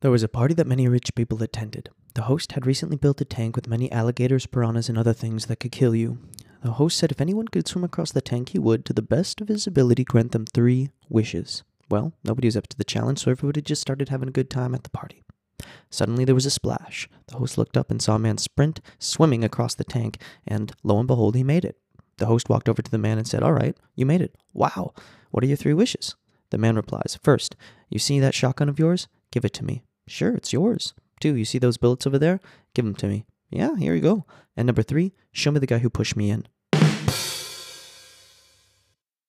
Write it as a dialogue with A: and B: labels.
A: There was a party that many rich people attended. The host had recently built a tank with many alligators, piranhas, and other things that could kill you. The host said if anyone could swim across the tank, he would, to the best of his ability, grant them three wishes. Well, nobody was up to the challenge, so everybody just started having a good time at the party. Suddenly there was a splash. The host looked up and saw a man sprint, swimming across the tank, and lo and behold, he made it. The host walked over to the man and said, All right, you made it. Wow. What are your three wishes? The man replies, First, you see that shotgun of yours? Give it to me. Sure, it's yours. Two, you see those bullets over there? Give them to me. Yeah, here you go. And number three, show me the guy who pushed me in.